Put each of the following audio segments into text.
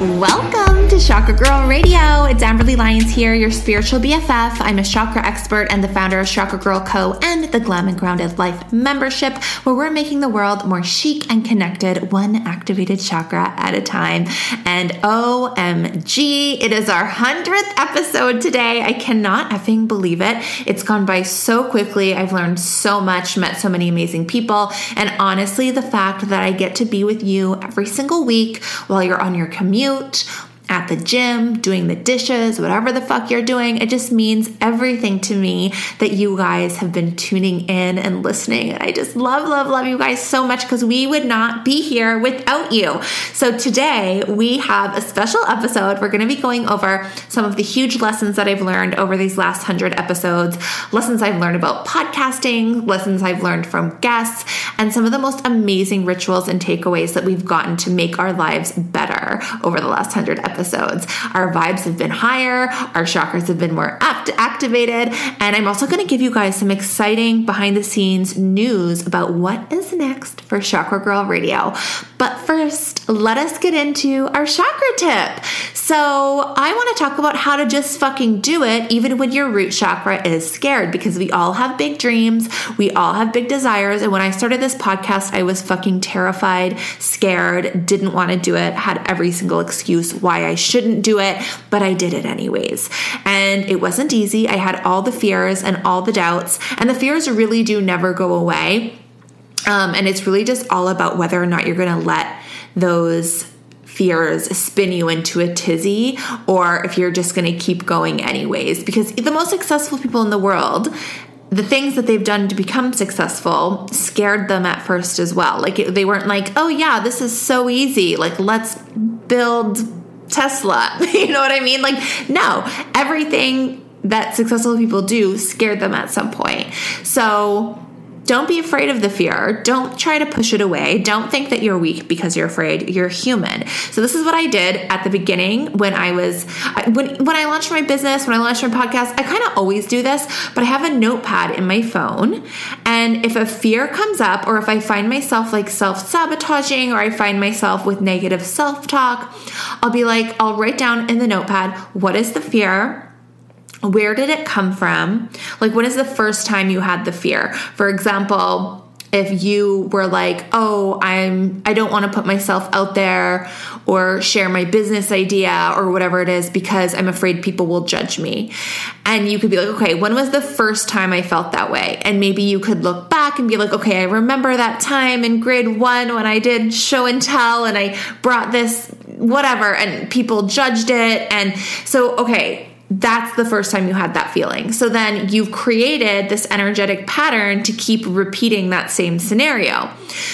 Welcome to Chakra Girl Radio. It's Amberly Lyons here, your spiritual BFF. I'm a chakra expert and the founder of Chakra Girl Co. and the Glam and Grounded Life membership, where we're making the world more chic and connected, one activated chakra at a time. And OMG, it is our 100th episode today. I cannot effing believe it. It's gone by so quickly. I've learned so much, met so many amazing people. And honestly, the fact that I get to be with you every single week while you're on your commute commute at the gym, doing the dishes, whatever the fuck you're doing. It just means everything to me that you guys have been tuning in and listening. And I just love, love, love you guys so much because we would not be here without you. So today we have a special episode. We're going to be going over some of the huge lessons that I've learned over these last hundred episodes, lessons I've learned about podcasting, lessons I've learned from guests, and some of the most amazing rituals and takeaways that we've gotten to make our lives better over the last hundred episodes episodes. Our vibes have been higher, our chakras have been more apt- activated, and I'm also going to give you guys some exciting behind the scenes news about what is next for Chakra Girl Radio. But first, let us get into our chakra tip. So, I want to talk about how to just fucking do it even when your root chakra is scared because we all have big dreams, we all have big desires. And when I started this podcast, I was fucking terrified, scared, didn't want to do it, had every single excuse why I shouldn't do it, but I did it anyways. And it wasn't easy. I had all the fears and all the doubts, and the fears really do never go away. Um, and it's really just all about whether or not you're going to let those fears spin you into a tizzy or if you're just going to keep going anyways. Because the most successful people in the world the things that they've done to become successful scared them at first as well. Like they weren't like, "Oh yeah, this is so easy. Like let's build Tesla. you know what I mean? Like, no, everything that successful people do scared them at some point. So, don't be afraid of the fear. Don't try to push it away. Don't think that you're weak because you're afraid. You're human. So this is what I did at the beginning when I was when when I launched my business, when I launched my podcast. I kind of always do this, but I have a notepad in my phone, and if a fear comes up or if I find myself like self-sabotaging or I find myself with negative self-talk, I'll be like I'll write down in the notepad, what is the fear? Where did it come from? Like, when is the first time you had the fear? For example, if you were like, "Oh, I'm I don't want to put myself out there or share my business idea or whatever it is because I'm afraid people will judge me." And you could be like, "Okay, when was the first time I felt that way?" And maybe you could look back and be like, "Okay, I remember that time in grade 1 when I did show and tell and I brought this whatever and people judged it." And so, okay, that's the first time you had that feeling. So then you've created this energetic pattern to keep repeating that same scenario.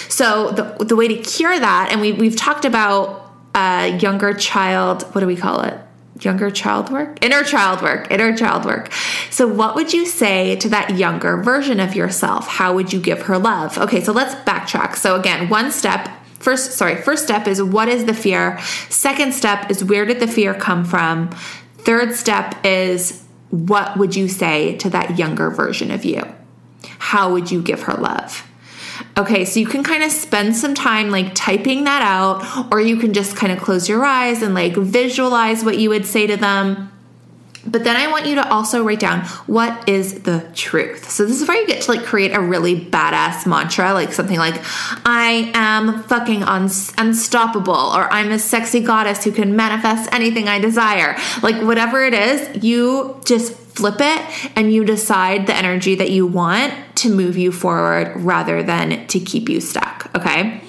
So the, the way to cure that, and we, we've talked about uh, younger child, what do we call it? Younger child work? Inner child work, inner child work. So, what would you say to that younger version of yourself? How would you give her love? Okay, so let's backtrack. So, again, one step First, sorry, first step is what is the fear? Second step is where did the fear come from? Third step is what would you say to that younger version of you? How would you give her love? Okay, so you can kind of spend some time like typing that out, or you can just kind of close your eyes and like visualize what you would say to them. But then I want you to also write down what is the truth. So this is where you get to like create a really badass mantra, like something like I am fucking un- unstoppable or I'm a sexy goddess who can manifest anything I desire. Like whatever it is, you just flip it and you decide the energy that you want to move you forward rather than to keep you stuck, okay?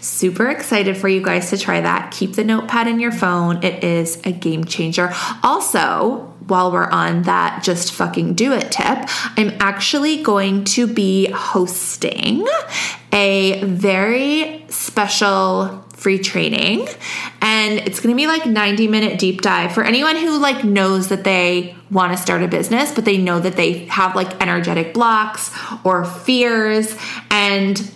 Super excited for you guys to try that. Keep the notepad in your phone. It is a game changer. Also, while we're on that just fucking do it tip, I'm actually going to be hosting a very special free training. And it's going to be like 90 minute deep dive for anyone who like knows that they want to start a business but they know that they have like energetic blocks or fears. And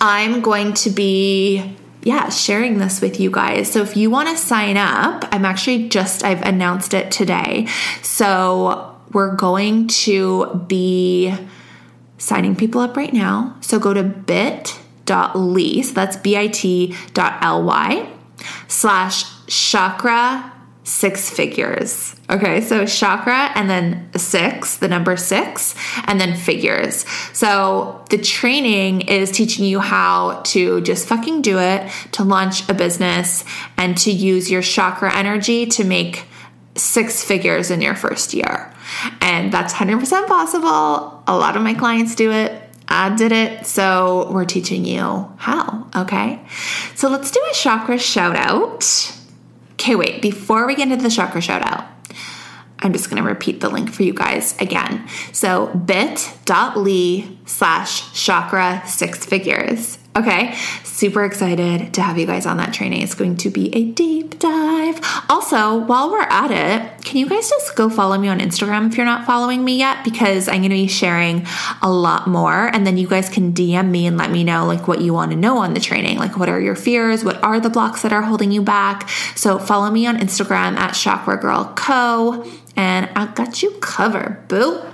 I'm going to be yeah, sharing this with you guys. So if you want to sign up, I'm actually just, I've announced it today. So we're going to be signing people up right now. So go to bit.ly, so that's bit.ly slash chakra six figures. Okay, so chakra and then six, the number six, and then figures. So the training is teaching you how to just fucking do it, to launch a business, and to use your chakra energy to make six figures in your first year. And that's 100% possible. A lot of my clients do it. I did it, so we're teaching you how, okay? So let's do a chakra shout out. Okay, wait, before we get into the chakra shout out, I'm just going to repeat the link for you guys again. So bit.ly slash chakra six figures. Okay, super excited to have you guys on that training. It's going to be a deep dive. Also, while we're at it, can you guys just go follow me on Instagram if you're not following me yet? Because I'm going to be sharing a lot more. And then you guys can DM me and let me know like what you want to know on the training. Like, what are your fears? What are the blocks that are holding you back? So follow me on Instagram at Chakra Girl Co. And I got you covered, boo.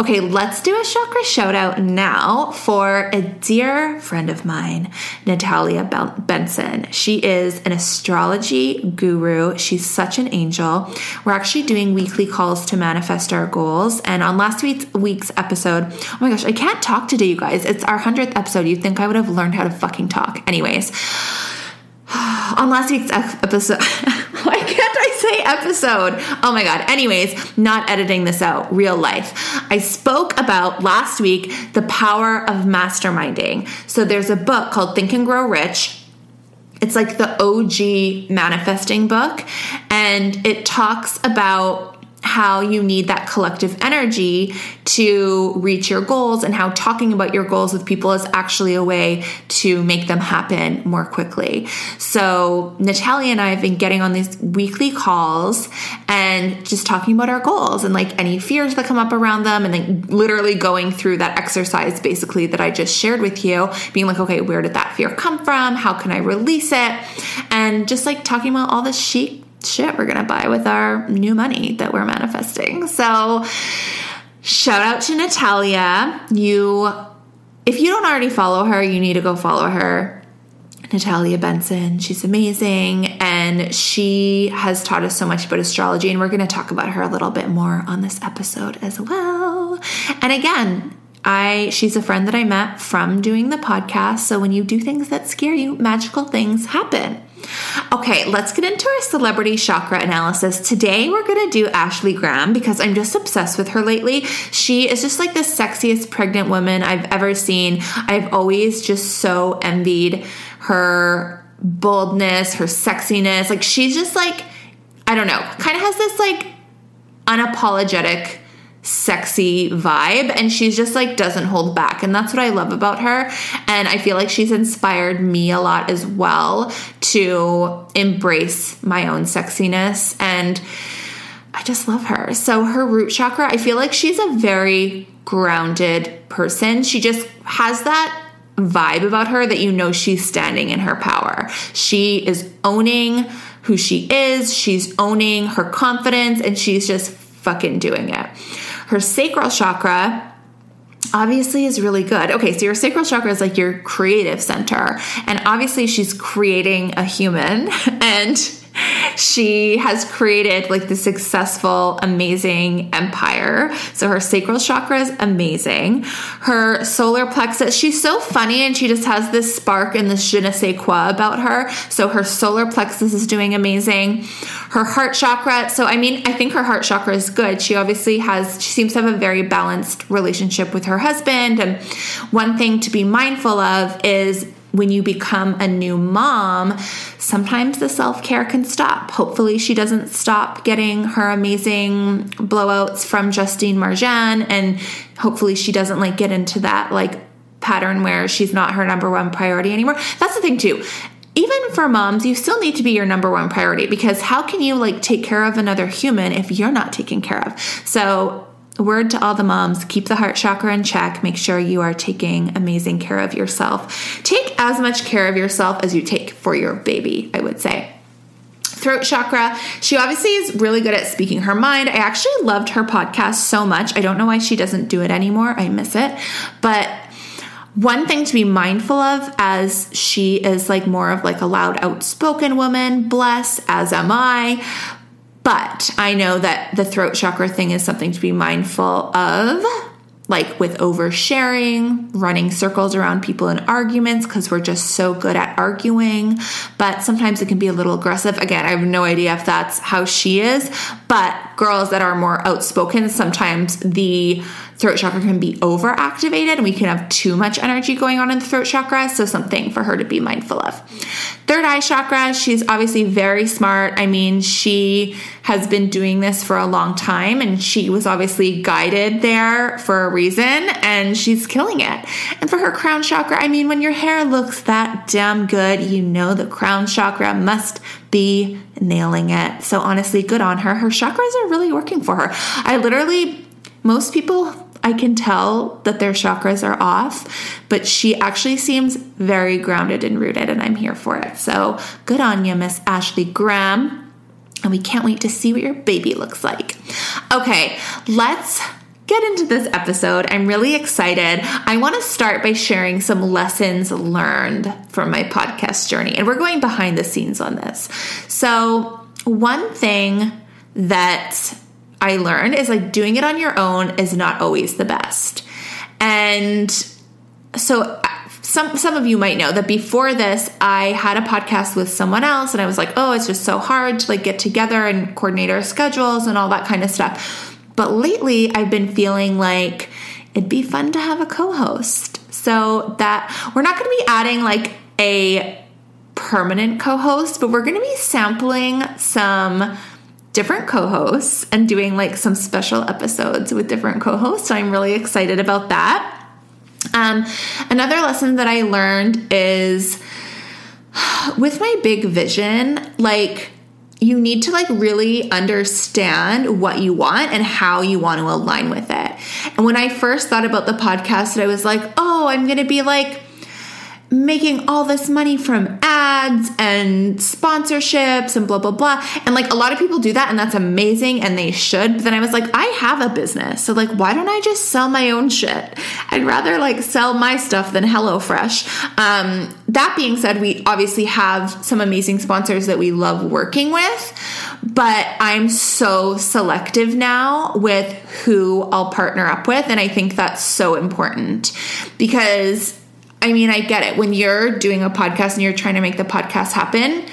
Okay, let's do a chakra shout out now for a dear friend of mine, Natalia Benson. She is an astrology guru. She's such an angel. We're actually doing weekly calls to manifest our goals. And on last week's, week's episode, oh my gosh, I can't talk today, you guys. It's our 100th episode. You'd think I would have learned how to fucking talk. Anyways, on last week's episode, why can't I say episode? Oh my God. Anyways, not editing this out, real life. I spoke about last week the power of masterminding. So there's a book called Think and Grow Rich. It's like the OG manifesting book, and it talks about how you need that collective energy to reach your goals and how talking about your goals with people is actually a way to make them happen more quickly. So, Natalia and I have been getting on these weekly calls and just talking about our goals and like any fears that come up around them and then literally going through that exercise basically that I just shared with you, being like, okay, where did that fear come from? How can I release it? And just like talking about all the chic shit we're gonna buy with our new money that we're manifesting. So, shout out to Natalia. You, if you don't already follow her, you need to go follow her. Natalia Benson. She's amazing and she has taught us so much about astrology, and we're going to talk about her a little bit more on this episode as well. And again, I she's a friend that I met from doing the podcast. So when you do things that scare you, magical things happen. Okay, let's get into our celebrity chakra analysis. Today we're going to do Ashley Graham because I'm just obsessed with her lately. She is just like the sexiest pregnant woman I've ever seen. I've always just so envied her boldness, her sexiness. Like she's just like I don't know, kind of has this like unapologetic sexy vibe and she's just like doesn't hold back and that's what I love about her and I feel like she's inspired me a lot as well to embrace my own sexiness and I just love her. So her root chakra, I feel like she's a very grounded person. She just has that vibe about her that you know she's standing in her power. She is owning who she is, she's owning her confidence and she's just fucking doing it. Her sacral chakra obviously is really good. Okay, so your sacral chakra is like your creative center, and obviously she's creating a human and she has created like the successful, amazing empire. So her sacral chakra is amazing. Her solar plexus, she's so funny and she just has this spark and this je ne sais quoi about her. So her solar plexus is doing amazing. Her heart chakra, so I mean, I think her heart chakra is good. She obviously has, she seems to have a very balanced relationship with her husband. And one thing to be mindful of is when you become a new mom, sometimes the self care can stop. Hopefully, she doesn't stop getting her amazing blowouts from Justine Marjan, and hopefully, she doesn't like get into that like pattern where she's not her number one priority anymore. That's the thing, too. Even for moms, you still need to be your number one priority because how can you like take care of another human if you're not taken care of? So, word to all the moms keep the heart chakra in check. Make sure you are taking amazing care of yourself. Take as much care of yourself as you take for your baby, I would say throat chakra. She obviously is really good at speaking her mind. I actually loved her podcast so much. I don't know why she doesn't do it anymore. I miss it. But one thing to be mindful of as she is like more of like a loud outspoken woman, bless, as am I. But I know that the throat chakra thing is something to be mindful of, like with oversharing, running circles around people in arguments because we're just so good at arguing. But sometimes it can be a little aggressive. Again, I have no idea if that's how she is, but girls that are more outspoken, sometimes the throat chakra can be overactivated and we can have too much energy going on in the throat chakra. So, something for her to be mindful of. Third eye chakra, she's obviously very smart. I mean, she has been doing this for a long time and she was obviously guided there for a reason and she's killing it. And for her crown chakra, I mean, when your hair looks that damn good, you know the crown chakra must be nailing it. So, honestly, good on her. Her chakras are really working for her. I literally, most people I can tell that their chakras are off, but she actually seems very grounded and rooted, and I'm here for it. So good on you, Miss Ashley Graham. And we can't wait to see what your baby looks like. Okay, let's get into this episode. I'm really excited. I want to start by sharing some lessons learned from my podcast journey, and we're going behind the scenes on this. So, one thing that I learned is like doing it on your own is not always the best. And so some some of you might know that before this I had a podcast with someone else and I was like, "Oh, it's just so hard to like get together and coordinate our schedules and all that kind of stuff." But lately I've been feeling like it'd be fun to have a co-host. So that we're not going to be adding like a permanent co-host, but we're going to be sampling some different co-hosts and doing like some special episodes with different co-hosts. So I'm really excited about that. Um, another lesson that I learned is with my big vision, like you need to like really understand what you want and how you want to align with it. And when I first thought about the podcast, I was like, oh, I'm going to be like making all this money from ads and sponsorships and blah blah blah. And like a lot of people do that and that's amazing and they should. But then i was like i have a business so like why don't i just sell my own shit? I'd rather like sell my stuff than hellofresh. Um, that being said we obviously have some amazing sponsors that we love working with but i'm so selective now with who i'll partner up with and i think that's so important because I mean, I get it. When you're doing a podcast and you're trying to make the podcast happen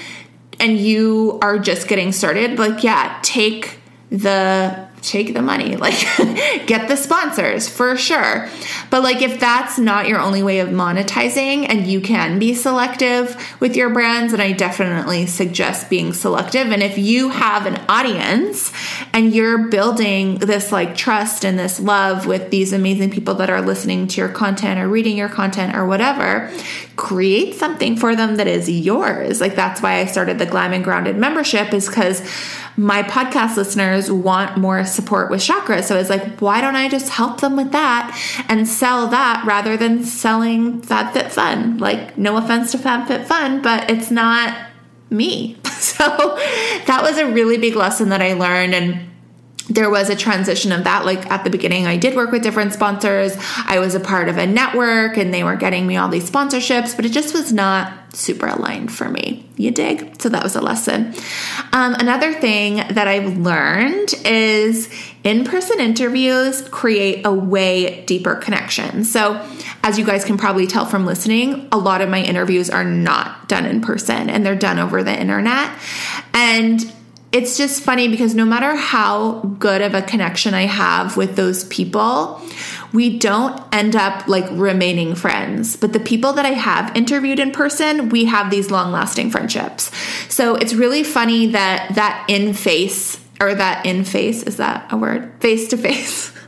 and you are just getting started, like, yeah, take the take the money like get the sponsors for sure. But like if that's not your only way of monetizing and you can be selective with your brands and i definitely suggest being selective. And if you have an audience and you're building this like trust and this love with these amazing people that are listening to your content or reading your content or whatever create something for them that is yours like that's why i started the glam and grounded membership is because my podcast listeners want more support with chakras. So it's like, why don't I just help them with that and sell that rather than selling FabFitFun? Like, no offense to FabFitFun, but it's not me. So that was a really big lesson that I learned. And there was a transition of that. Like at the beginning, I did work with different sponsors. I was a part of a network and they were getting me all these sponsorships, but it just was not super aligned for me. You dig? So that was a lesson. Um, another thing that I've learned is in person interviews create a way deeper connection. So, as you guys can probably tell from listening, a lot of my interviews are not done in person and they're done over the internet. And it's just funny because no matter how good of a connection I have with those people, we don't end up like remaining friends. But the people that I have interviewed in person, we have these long lasting friendships. So it's really funny that that in face or that in face is that a word? Face to face.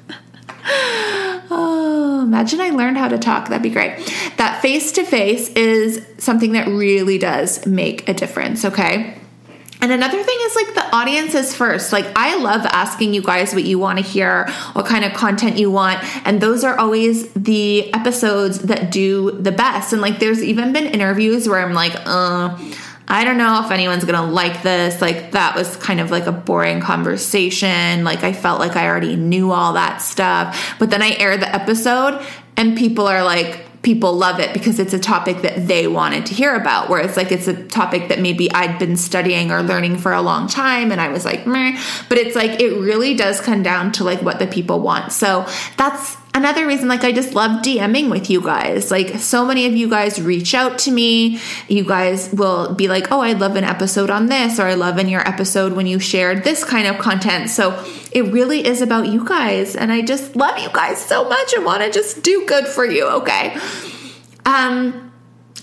Oh, imagine I learned how to talk. That'd be great. That face to face is something that really does make a difference, okay? And another thing is like the audience is first. Like I love asking you guys what you want to hear, what kind of content you want, and those are always the episodes that do the best. And like there's even been interviews where I'm like, uh I don't know if anyone's gonna like this. Like, that was kind of like a boring conversation. Like, I felt like I already knew all that stuff. But then I air the episode, and people are like, people love it because it's a topic that they wanted to hear about. Whereas, like, it's a topic that maybe I'd been studying or learning for a long time and I was like, meh. But it's like, it really does come down to like what the people want. So that's another reason like i just love dming with you guys. Like so many of you guys reach out to me. You guys will be like oh i love an episode on this or i love in your episode when you shared this kind of content. So it really is about you guys and i just love you guys so much and want to just do good for you okay? Um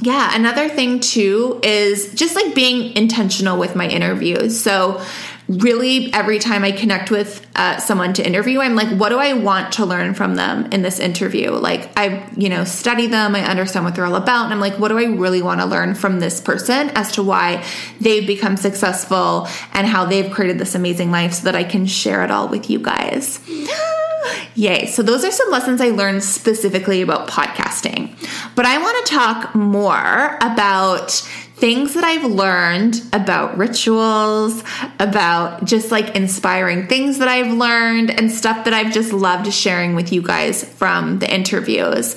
yeah, another thing too is just like being intentional with my interviews. So, really every time I connect with uh, someone to interview, I'm like, what do I want to learn from them in this interview? Like, I, you know, study them, I understand what they're all about, and I'm like, what do I really want to learn from this person as to why they've become successful and how they've created this amazing life so that I can share it all with you guys. Yay. So, those are some lessons I learned specifically about podcasting. But I want to talk more about things that I've learned about rituals, about just like inspiring things that I've learned, and stuff that I've just loved sharing with you guys from the interviews.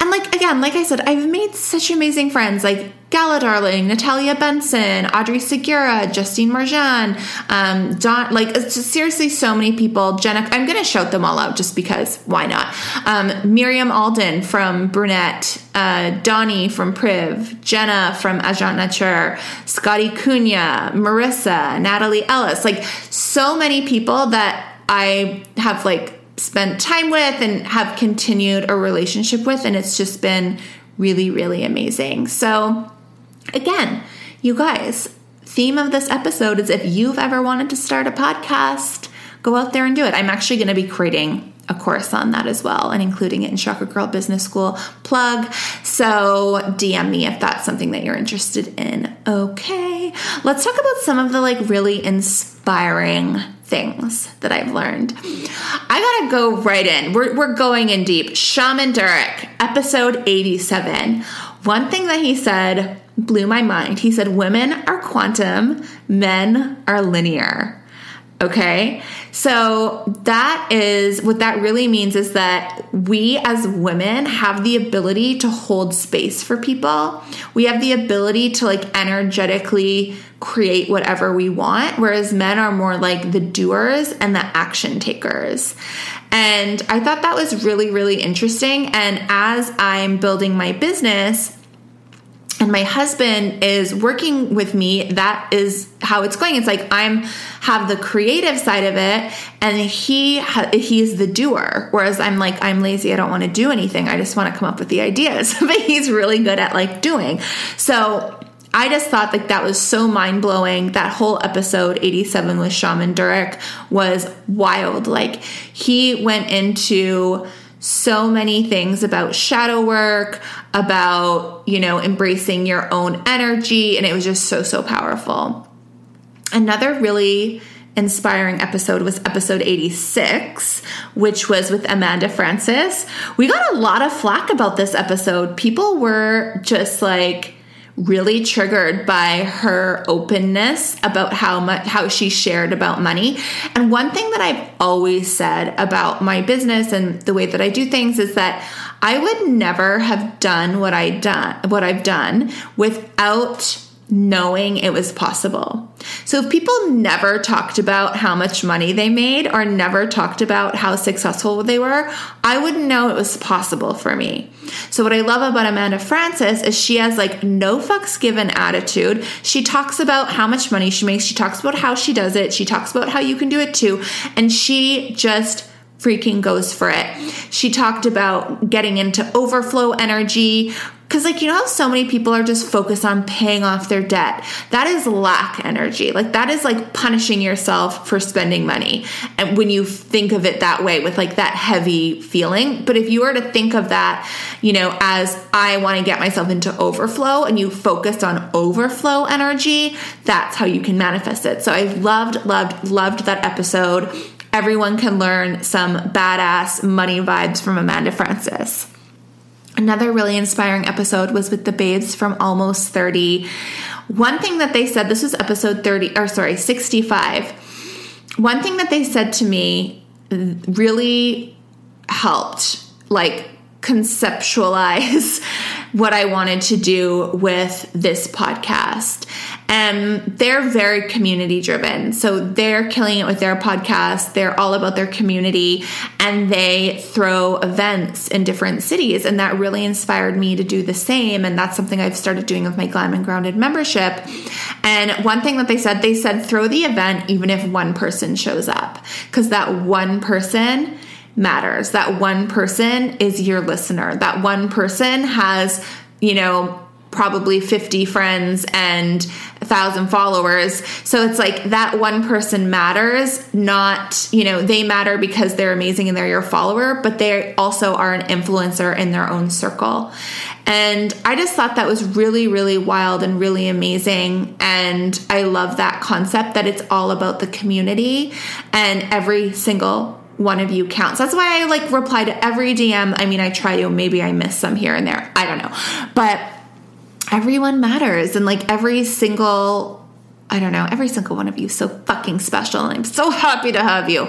And like, again, like I said, I've made such amazing friends. Like, Gala Darling, Natalia Benson, Audrey Segura, Justine Marjan, um, Don, like seriously, so many people. Jenna, I'm going to shout them all out just because why not? Um, Miriam Alden from Brunette, uh, Donnie from Priv, Jenna from Agent Nateur, Scotty Cunha, Marissa, Natalie Ellis, like so many people that I have like spent time with and have continued a relationship with, and it's just been really, really amazing. So, Again, you guys, theme of this episode is if you've ever wanted to start a podcast, go out there and do it. I'm actually going to be creating a course on that as well and including it in Chakra Girl Business School plug. So DM me if that's something that you're interested in. Okay. Let's talk about some of the like really inspiring things that I've learned. I gotta go right in. We're, we're going in deep. Shaman Durek, episode 87. One thing that he said blew my mind. He said, Women are quantum, men are linear. Okay. So that is what that really means is that we as women have the ability to hold space for people. We have the ability to like energetically create whatever we want, whereas men are more like the doers and the action takers. And I thought that was really, really interesting. And as I'm building my business, and my husband is working with me. That is how it's going. It's like i'm have the creative side of it and he he's the doer. Whereas i'm like i'm lazy. I don't want to do anything. I just want to come up with the ideas. But he's really good at like doing. So I just thought like that was so mind blowing. That whole episode 87 with Shaman Durek was wild. Like he went into so many things about shadow work, about, you know, embracing your own energy. And it was just so, so powerful. Another really inspiring episode was episode 86, which was with Amanda Frances. We got a lot of flack about this episode. People were just like, really triggered by her openness about how much how she shared about money. And one thing that I've always said about my business and the way that I do things is that I would never have done what I done what I've done without knowing it was possible. So if people never talked about how much money they made or never talked about how successful they were, I wouldn't know it was possible for me. So what I love about Amanda Frances is she has like no fucks given attitude. She talks about how much money she makes, she talks about how she does it, she talks about how you can do it too, and she just freaking goes for it. She talked about getting into overflow energy, because, like, you know how so many people are just focused on paying off their debt? That is lack energy. Like, that is like punishing yourself for spending money. And when you think of it that way, with like that heavy feeling. But if you were to think of that, you know, as I want to get myself into overflow and you focus on overflow energy, that's how you can manifest it. So I loved, loved, loved that episode. Everyone can learn some badass money vibes from Amanda Frances. Another really inspiring episode was with the babes from Almost 30. One thing that they said, this was episode 30, or sorry, 65. One thing that they said to me really helped, like, conceptualize what I wanted to do with this podcast. And they're very community driven. So they're killing it with their podcast. They're all about their community and they throw events in different cities. And that really inspired me to do the same. And that's something I've started doing with my Glam and Grounded membership. And one thing that they said, they said throw the event even if one person shows up. Because that one person matters. That one person is your listener. That one person has, you know, probably 50 friends and a thousand followers. So it's like that one person matters, not, you know, they matter because they're amazing and they're your follower, but they also are an influencer in their own circle. And I just thought that was really, really wild and really amazing. And I love that concept that it's all about the community and every single one of you counts. That's why I like reply to every DM. I mean, I try to, maybe I miss some here and there. I don't know. But everyone matters and like every single I don't know, every single one of you so fucking special and I'm so happy to have you.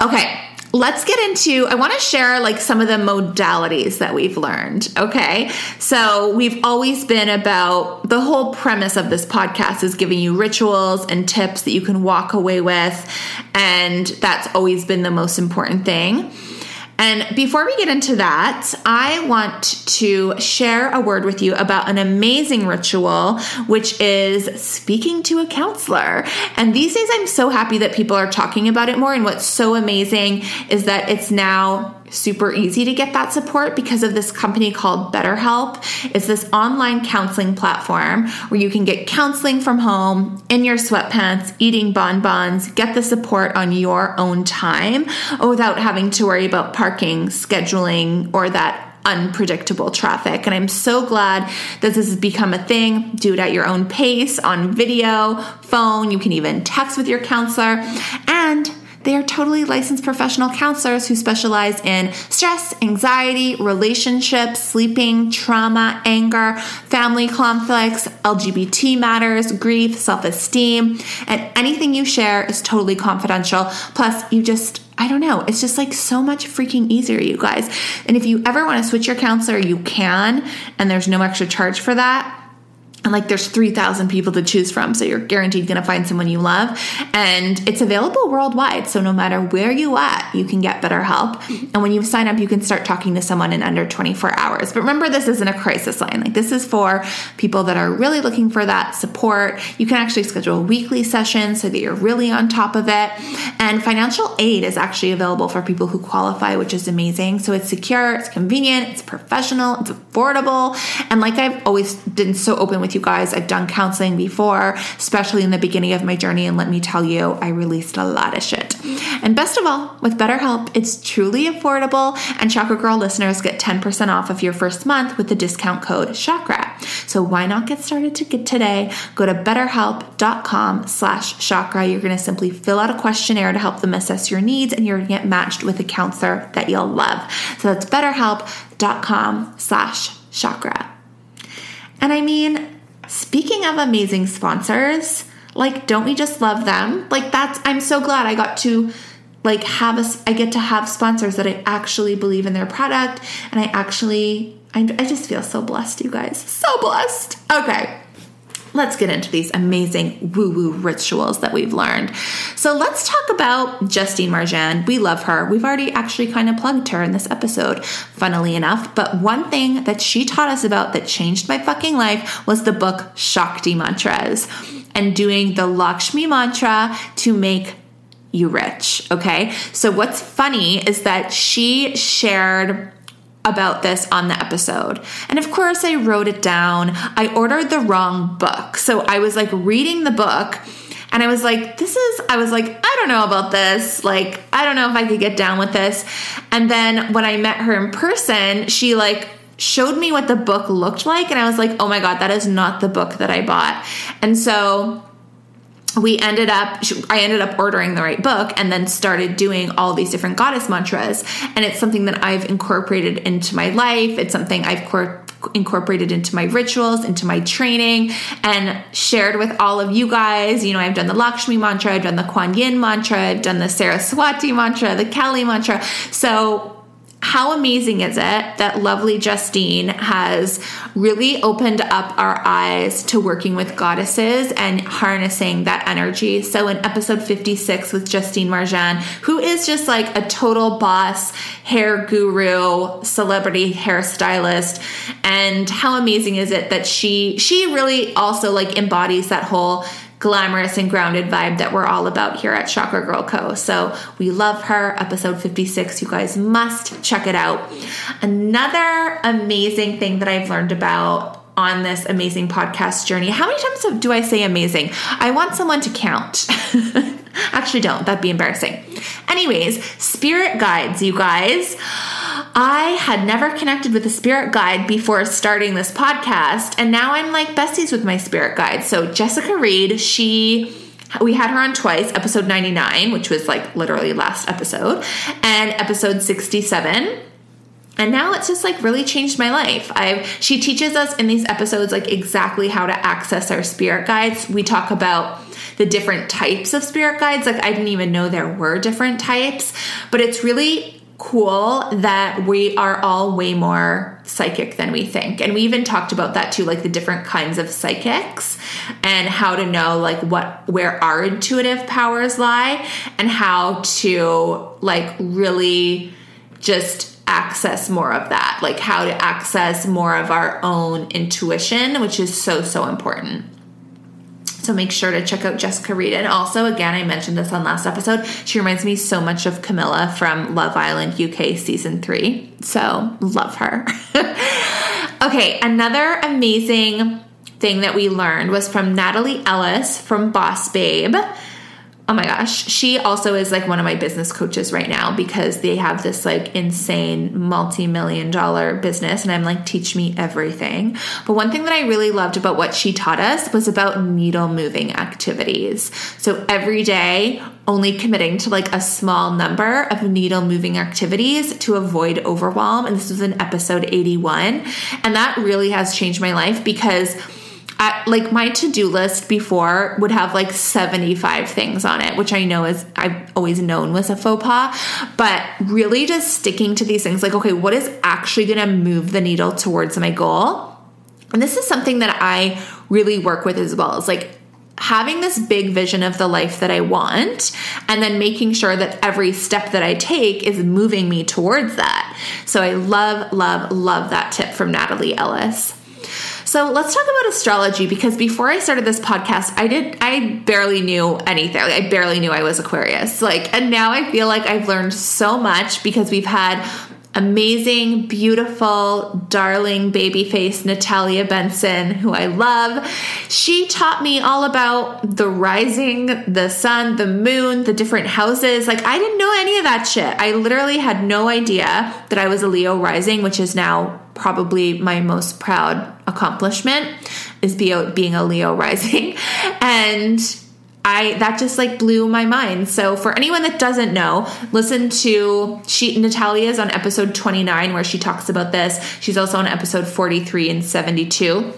Okay, let's get into I want to share like some of the modalities that we've learned, okay? So, we've always been about the whole premise of this podcast is giving you rituals and tips that you can walk away with and that's always been the most important thing. And before we get into that, I want to share a word with you about an amazing ritual, which is speaking to a counselor. And these days, I'm so happy that people are talking about it more. And what's so amazing is that it's now super easy to get that support because of this company called BetterHelp. It's this online counseling platform where you can get counseling from home in your sweatpants, eating bonbons, get the support on your own time without having to worry about parking, scheduling, or that unpredictable traffic. And I'm so glad that this has become a thing. Do it at your own pace on video, phone. You can even text with your counselor. And they are totally licensed professional counselors who specialize in stress, anxiety, relationships, sleeping, trauma, anger, family conflicts, LGBT matters, grief, self esteem, and anything you share is totally confidential. Plus, you just I don't know. It's just like so much freaking easier, you guys. And if you ever want to switch your counselor, you can, and there's no extra charge for that and like there's 3000 people to choose from so you're guaranteed going to find someone you love. And it's available worldwide so no matter where you at you can get better help. Mm-hmm. and when you sign up you can start talking to someone in under 24 hours. But remember this isn't a crisis line. Like this is for people that are really looking for that support. You can actually schedule weekly sessions so that you're really on top of it. And financial aid is actually available for people who qualify which is amazing. So it's secure it's convenient it's professional it's affordable. And like I've always been so open with you guys. I've done counseling before, especially in the beginning of my journey. And let me tell you, I released a lot of shit. And best of all, with BetterHelp, it's truly affordable. And Chakra Girl listeners get 10% off of your first month with the discount code CHAKRA. So why not get started to get today? Go to betterhelp.com slash chakra. You're going to simply fill out a questionnaire to help them assess your needs and you're going to get matched with a counselor that you'll love. So that's betterhelp.com slash chakra. And I mean, Speaking of amazing sponsors, like don't we just love them? Like that's I'm so glad I got to like have a I get to have sponsors that I actually believe in their product and I actually I, I just feel so blessed you guys. So blessed. Okay let's get into these amazing woo woo rituals that we've learned. So let's talk about Justine Marjan. We love her. We've already actually kind of plugged her in this episode, funnily enough. But one thing that she taught us about that changed my fucking life was the book Shakti Mantras and doing the Lakshmi mantra to make you rich. Okay. So what's funny is that she shared about this on the episode. And of course, I wrote it down. I ordered the wrong book. So I was like reading the book and I was like, this is, I was like, I don't know about this. Like, I don't know if I could get down with this. And then when I met her in person, she like, showed me what the book looked like and I was like, "Oh my god, that is not the book that I bought." And so we ended up i ended up ordering the right book and then started doing all these different goddess mantras. And it's something that i've incorporated into my life. It's something i've cor- incorporated into my rituals into my training and shared with all of you guys. You know i've done the lakshmi mantra i've done the kuan yin mantra i've done the saraswati mantra the kali mantra. So how amazing is it that lovely Justine has really opened up our eyes to working with goddesses and harnessing that energy? So, in episode 56 with Justine Marjan, who is just like a total boss, hair guru, celebrity hairstylist, and how amazing is it that she she really also like embodies that whole glamorous and grounded vibe that we're all about here at Chakra Girl Co. So we love her. Episode 56. You guys must check it out. Another amazing thing that I've learned about on this amazing podcast journey. How many times do I say amazing? I want someone to count. Actually, don't. That'd be embarrassing. Anyways, spirit guides, you guys. I had never connected with a spirit guide before starting this podcast, and now I'm like besties with my spirit guide. So, Jessica Reed, she we had her on twice episode 99 which was like literally last episode and episode 67 and now it's just like really changed my life. I she teaches us in these episodes like exactly how to access our spirit guides. We talk about the different types of spirit guides. Like i didn't even know there were different types but it's really cool that we are all way more psychic than we think. And we even talked about that too, like the different kinds of psychics and how to know like what where our intuitive powers lie and how to like really just access more of that, like how to access more of our own intuition, which is so so important. So make sure to check out Jessica Reed. And also, again, I mentioned this on last episode. She reminds me so much of Camilla from Love Island UK season three. So love her. okay, another amazing thing that we learned was from Natalie Ellis from Boss Babe oh my gosh. She also is like one of my business coaches right now because they have this like insane multi-million dollar business and i'm like teach me everything. But one thing that i really loved about what she taught us was about needle moving activities. So every day only committing to like a small number of needle moving activities to avoid overwhelm. And this was in episode 81 and that really has changed my life because Like my to-do list before would have like 75 things on it which i know is i've always known was a faux pas but really just sticking to these things like okay what is actually going to move the needle towards my goal And this is something that I really work with as well. Is like having this big vision of the life that I want and then making sure that every step that I take is moving me towards that. So I love, love, love that tip from Natalie Ellis. So let's talk about astrology because before I started this podcast, I did I barely knew anything. I barely knew I was Aquarius. Like and now I feel like I've learned so much because we've had amazing, beautiful, darling baby face Natalia Benson, who I love. She taught me all about the rising, the sun, the moon, the different houses. Like, I didn't know any of that shit. I literally had no idea that I was a Leo rising, which is now probably my most proud accomplishment is being a Leo rising. And I that just like blew my mind. So for anyone that doesn't know, listen to she Natalia's on episode 29 where she talks about this. She's also on episode 43 and 72.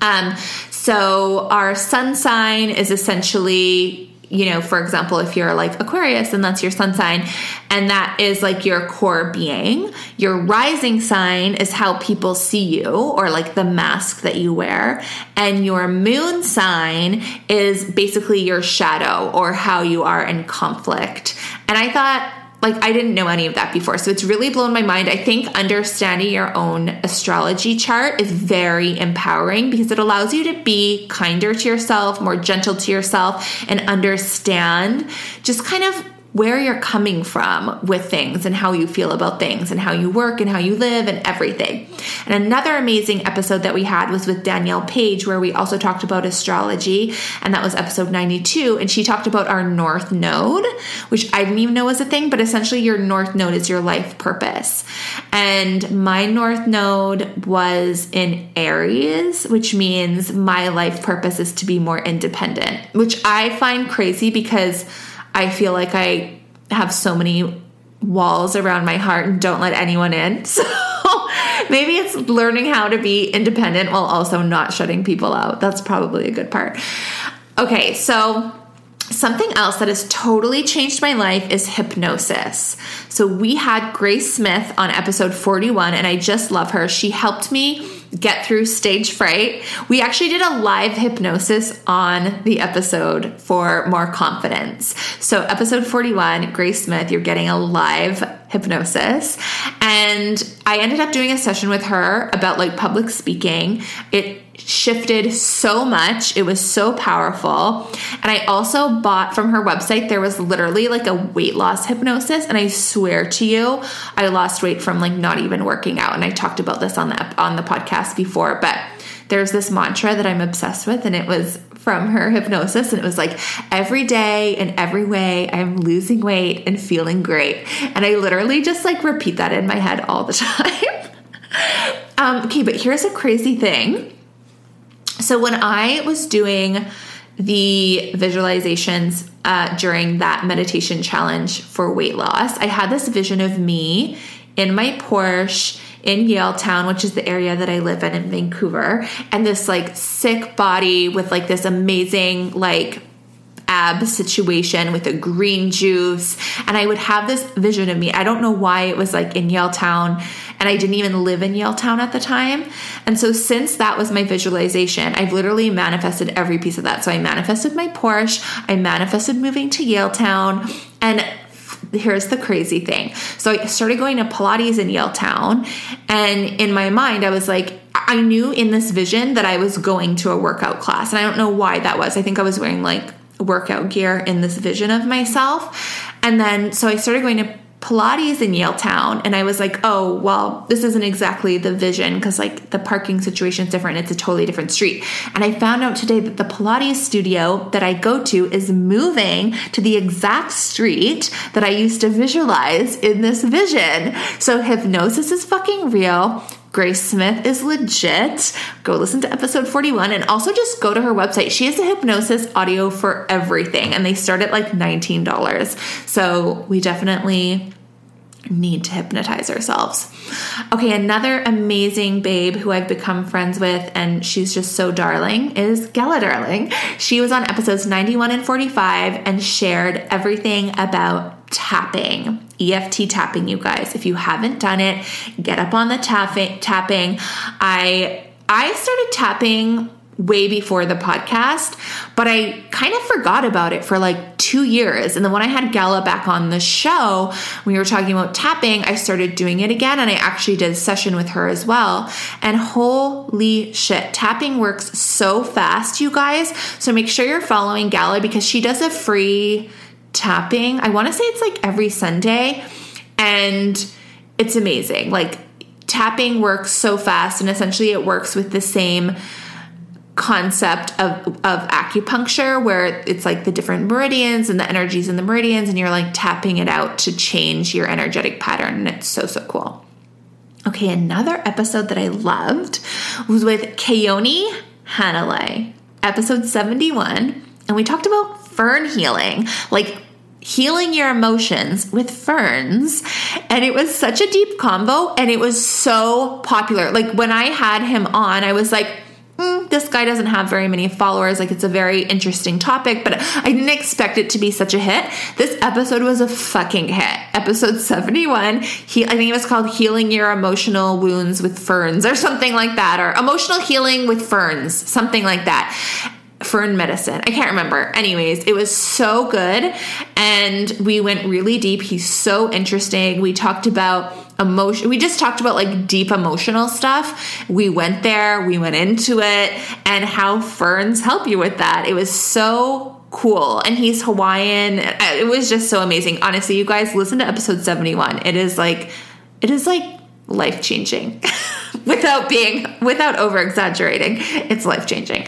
Um so our sun sign is essentially you know, for example, if you're like Aquarius and that's your sun sign, and that is like your core being, your rising sign is how people see you or like the mask that you wear, and your moon sign is basically your shadow or how you are in conflict. And I thought, like I didn't know any of that before. So it's really blown my mind. I think understanding your own astrology chart is very empowering because it allows you to be kinder to yourself, more gentle to yourself and understand just kind of where you're coming from with things and how you feel about things and how you work and how you live and everything. And another amazing episode that we had was with Danielle Page, where we also talked about astrology, and that was episode 92. And she talked about our North Node, which I didn't even know was a thing, but essentially your North Node is your life purpose. And my North Node was in Aries, which means my life purpose is to be more independent, which I find crazy because I feel like I have so many walls around my heart and don't let anyone in. So maybe it's learning how to be independent while also not shutting people out. That's probably a good part. Okay, so Something else that has totally changed my life is hypnosis. So, we had Grace Smith on episode 41, and I just love her. She helped me get through stage fright. We actually did a live hypnosis on the episode for more confidence. So, episode 41, Grace Smith, you're getting a live hypnosis. And I ended up doing a session with her about like public speaking. It shifted so much. It was so powerful. And I also bought from her website, there was literally like a weight loss hypnosis. And I swear to you, I lost weight from like not even working out. And I talked about this on the on the podcast before, but there's this mantra that I'm obsessed with, and it was from her hypnosis. And it was like, every day in every way, I'm losing weight and feeling great. And I literally just like repeat that in my head all the time. um, okay, but here's a crazy thing so when I was doing the visualizations uh, during that meditation challenge for weight loss, I had this vision of me in my Porsche in Yaletown, which is the area that I live in in Vancouver, and this like sick body with like this amazing like ab situation with a green juice. And I would have this vision of me. I don't know why it was like in Yaletown, and I didn't even live in Yaletown at the time. And so since that was my visualization, I've literally manifested every piece of that. So I manifested my Porsche, I manifested moving to Yaletown, and here's the crazy thing. So I started going to Pilates in Yaletown, and in my mind, I was like, I knew in this vision that I was going to a workout class, and I don't know why that was. I think I was wearing like workout gear in this vision of myself. And then so I started going to Pilates in Yaletown, and I was like, oh, well, this isn't exactly the vision because, like, the parking situation is different. It's a totally different street. And I found out today that the Pilates studio that I go to is moving to the exact street that I used to visualize in this vision. So, hypnosis is fucking real. Grace Smith is legit. Go listen to episode 41 and also just go to her website. She has a hypnosis audio for everything and they start at like $19. So we definitely need to hypnotize ourselves. Okay, another amazing babe who I've become friends with, and she's just so darling, is Gala Darling. She was on episodes 91 and 45 and shared everything about tapping. EFT tapping, you guys. If you haven't done it, get up on the tapping. tapping. I I started tapping way before the podcast, but I kind of forgot about it for like two years. And then when I had Gala back on the show, we were talking about tapping, I started doing it again. And I actually did a session with her as well. And holy shit, tapping works so fast, you guys. So make sure you're following Gala because she does a free tapping. I want to say it's like every Sunday. And it's amazing. Like, tapping works so fast, and essentially, it works with the same concept of, of acupuncture where it's like the different meridians and the energies in the meridians and you're like tapping it out to change your energetic pattern and it's so so cool okay another episode that i loved was with Keone Hanalei episode 71 and we talked about fern healing like healing your emotions with ferns and it was such a deep combo and it was so popular like when i had him on i was like mm, this guy doesn't have very many followers. Like, it's a very interesting topic, but I didn't expect it to be such a hit. This episode was a fucking hit. Episode 71, he, I think it was called Healing Your Emotional Wounds with Ferns or something like that, or Emotional Healing with Ferns, something like that fern medicine. I can't remember. Anyways, it was so good and we went really deep. He's so interesting. We talked about emotion we just talked about like deep emotional stuff. We went there, we went into it and how ferns help you with that. It was so cool and he's Hawaiian. It was just so amazing. Honestly, you guys listen to episode 71. It is like it is like life changing without being without over exaggerating. It's life changing.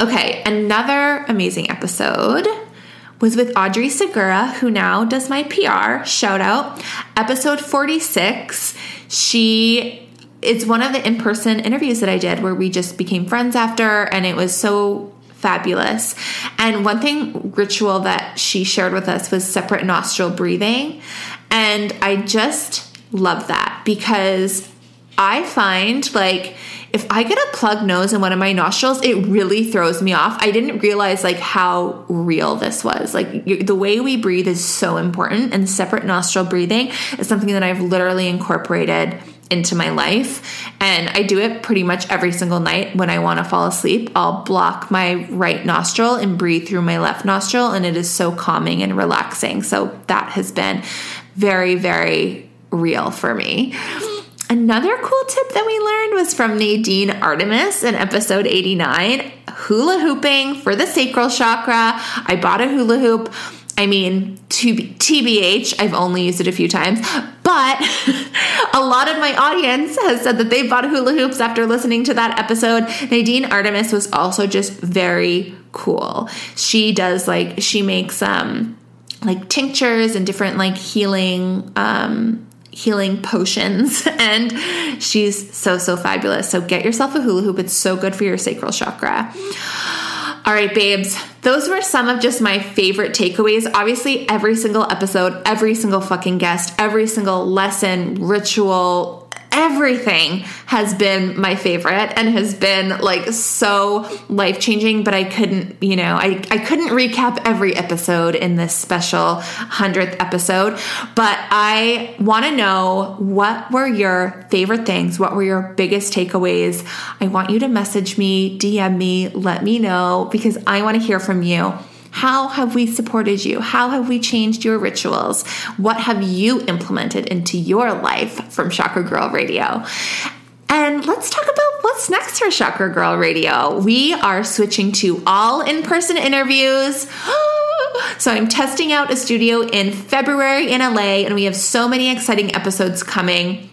Okay, another amazing episode was with Audrey Segura, who now does my PR. Shout out. Episode 46. She it's one of the in-person interviews that I did where we just became friends after and it was so fabulous. And one thing ritual that she shared with us was separate nostril breathing. And I just love that because I find like if I get a plugged nose in one of my nostrils, it really throws me off. I didn't realize like how real this was. Like the way we breathe is so important, and separate nostril breathing is something that I've literally incorporated into my life. And I do it pretty much every single night when I want to fall asleep. I'll block my right nostril and breathe through my left nostril, and it is so calming and relaxing. So that has been very, very real for me. Another cool tip that we learned was from Nadine Artemis in episode 89 hula hooping for the sacral chakra. I bought a hula hoop. I mean, TBH, I've only used it a few times, but a lot of my audience has said that they bought hula hoops after listening to that episode. Nadine Artemis was also just very cool. She does like, she makes, um, like tinctures and different like healing, um, healing potions. And she's so so fabulous. So get yourself a hula hoop. It's so good for your sacral chakra. All right babes. Those were some of just my favorite takeaways. Obviously every single episode every single fucking guest every single lesson ritual everything has been my favorite and has been like so life changing but i couldn't you know I, I couldn't recap every episode in this special 100th episode but i want to know what were your favorite things? What were your biggest takeaways? I want you to message me dm me let me know because i want to hear from you how have we supported you? How have we changed your rituals? What have you implemented into your life from Chakra Girl Radio? And let's talk about what's next for Chakra Girl Radio. We are switching to all in person interviews. So I'm testing out a studio in February in LA, and we have so many exciting episodes coming.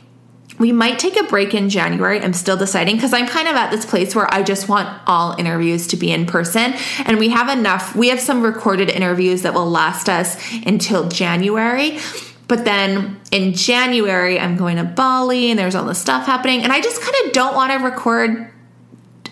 We might take a break in January. I'm still deciding because I'm kind of at this place where I just want all interviews to be in person. And we have enough, we have some recorded interviews that will last us until January. But then in January, I'm going to Bali and there's all this stuff happening. And I just kind of don't want to record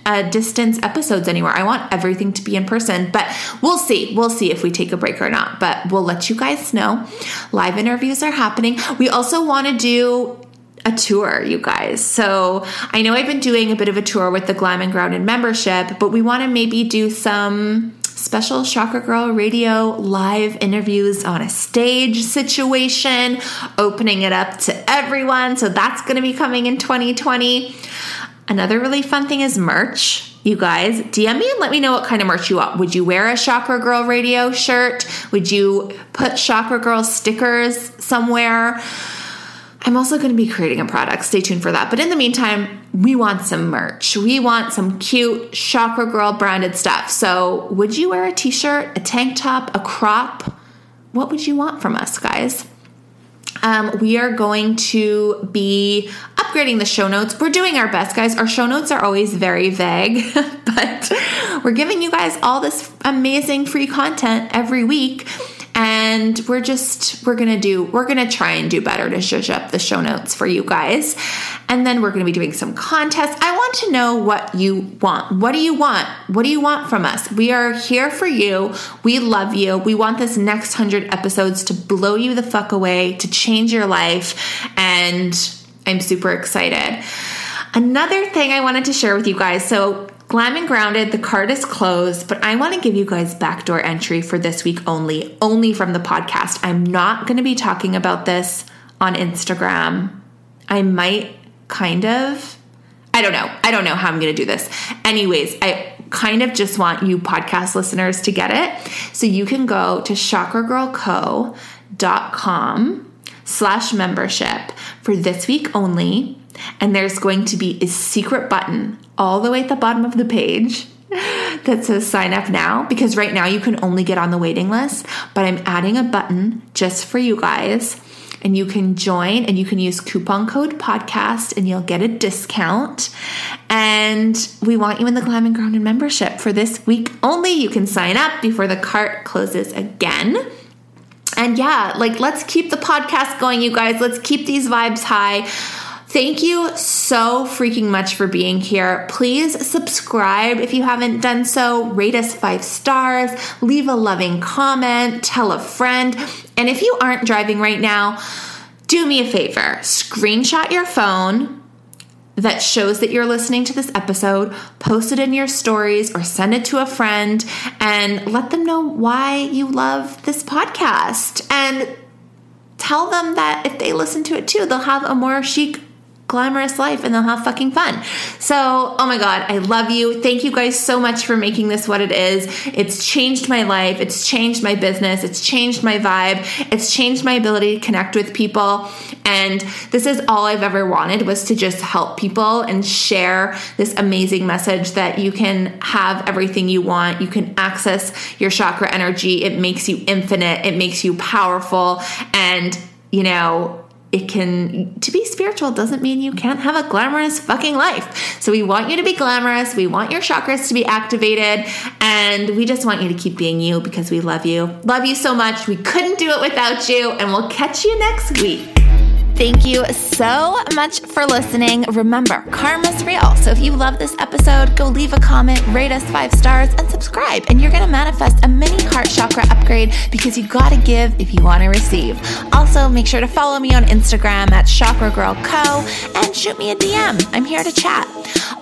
uh, distance episodes anywhere. I want everything to be in person, but we'll see. We'll see if we take a break or not, but we'll let you guys know. Live interviews are happening. We also want to do a tour, you guys. So I know I've been doing a bit of a tour with the Glam and Grounded membership, but we want to maybe do some special Chakra Girl Radio live interviews on a stage situation, opening it up to everyone. So that's going to be coming in 2020. Another really fun thing is merch. You guys, DM me and let me know what kind of merch you want. Would you wear a Chakra Girl radio shirt? Would you put Chakra Girl stickers somewhere? I'm also going to be creating a product. Stay tuned for that. But in the meantime, we want some merch. We want some cute Chakra Girl branded stuff. So, would you wear a t shirt, a tank top, a crop? What would you want from us, guys? Um, we are going to be upgrading the show notes. We're doing our best, guys. Our show notes are always very vague, but we're giving you guys all this amazing free content every week and we're just we're gonna do we're gonna try and do better to zhuzh up the show notes for you guys. And then we're gonna be doing some contests. I want to know what you want. What do you want? What do you want from us? We are here for you. We love you. We want this next 100 episodes to blow you the fuck away to change your life. And i'm super excited. Another thing i wanted to share with you guys. So Glam and Grounded, the card is closed, but I want to give you guys backdoor entry for this week only, only from the podcast. I'm not going to be talking about this on Instagram. I might kind of. I don't know. I don't know how I'm going to do this. Anyways, I kind of just want you podcast listeners to get it. So you can go to chakragirlco.com slash membership for this week only. And there's going to be a secret button all the way at the bottom of the page that says sign up now because right now you can only get on the waiting list. But I'm adding a button just for you guys. And you can join and you can use coupon code podcast and you'll get a discount. And we want you in the and Grounded membership for this week only. You can sign up before the cart closes again. And yeah, like let's keep the podcast going, you guys. Let's keep these vibes high. Thank you so freaking much for being here. Please subscribe if you haven't done so. Rate us five stars, leave a loving comment, tell a friend. And if you aren't driving right now, do me a favor screenshot your phone that shows that you're listening to this episode, post it in your stories or send it to a friend and let them know why you love this podcast. And tell them that if they listen to it too, they'll have a more chic glamorous life and they'll have fucking fun. So, oh my God, I love you. Thank you guys so much for making this what it is. It's changed my life. It's changed my business. It's changed my vibe. It's changed my ability to connect with people. And this is all I've ever wanted was to just help people and share this amazing message that you can have everything you want. You can access your chakra energy. It makes you infinite. It makes you powerful. And, you know, it can to be spiritual doesn't mean you can't have a glamorous fucking life. So we want you to be glamorous, we want your chakras to be activated, and we just want you to keep being you because we love you. Love you so much. We couldn't do it without you, and we'll catch you next week. Thank you so much for listening. Remember, karma's real. So if you love this episode, go leave a comment, rate us five stars, and subscribe. And you're going to manifest a mini heart chakra upgrade because you got to give if you want to receive. Also, make sure to follow me on Instagram at Chakra Girl Co. and shoot me a DM. I'm here to chat.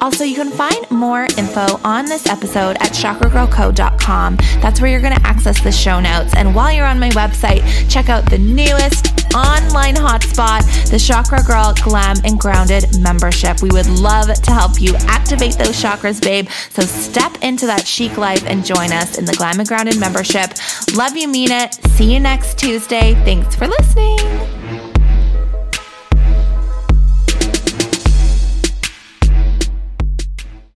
Also, you can find more info on this episode at chakragirlco.com. That's where you're going to access the show notes. And while you're on my website, check out the newest online hotspot, the Chakra Girl Glam and Grounded membership. We would love to help you activate those chakras, babe. So step into that chic life and join us in the Glam and Grounded membership. Love you, mean it. See you next Tuesday. Thanks for listening.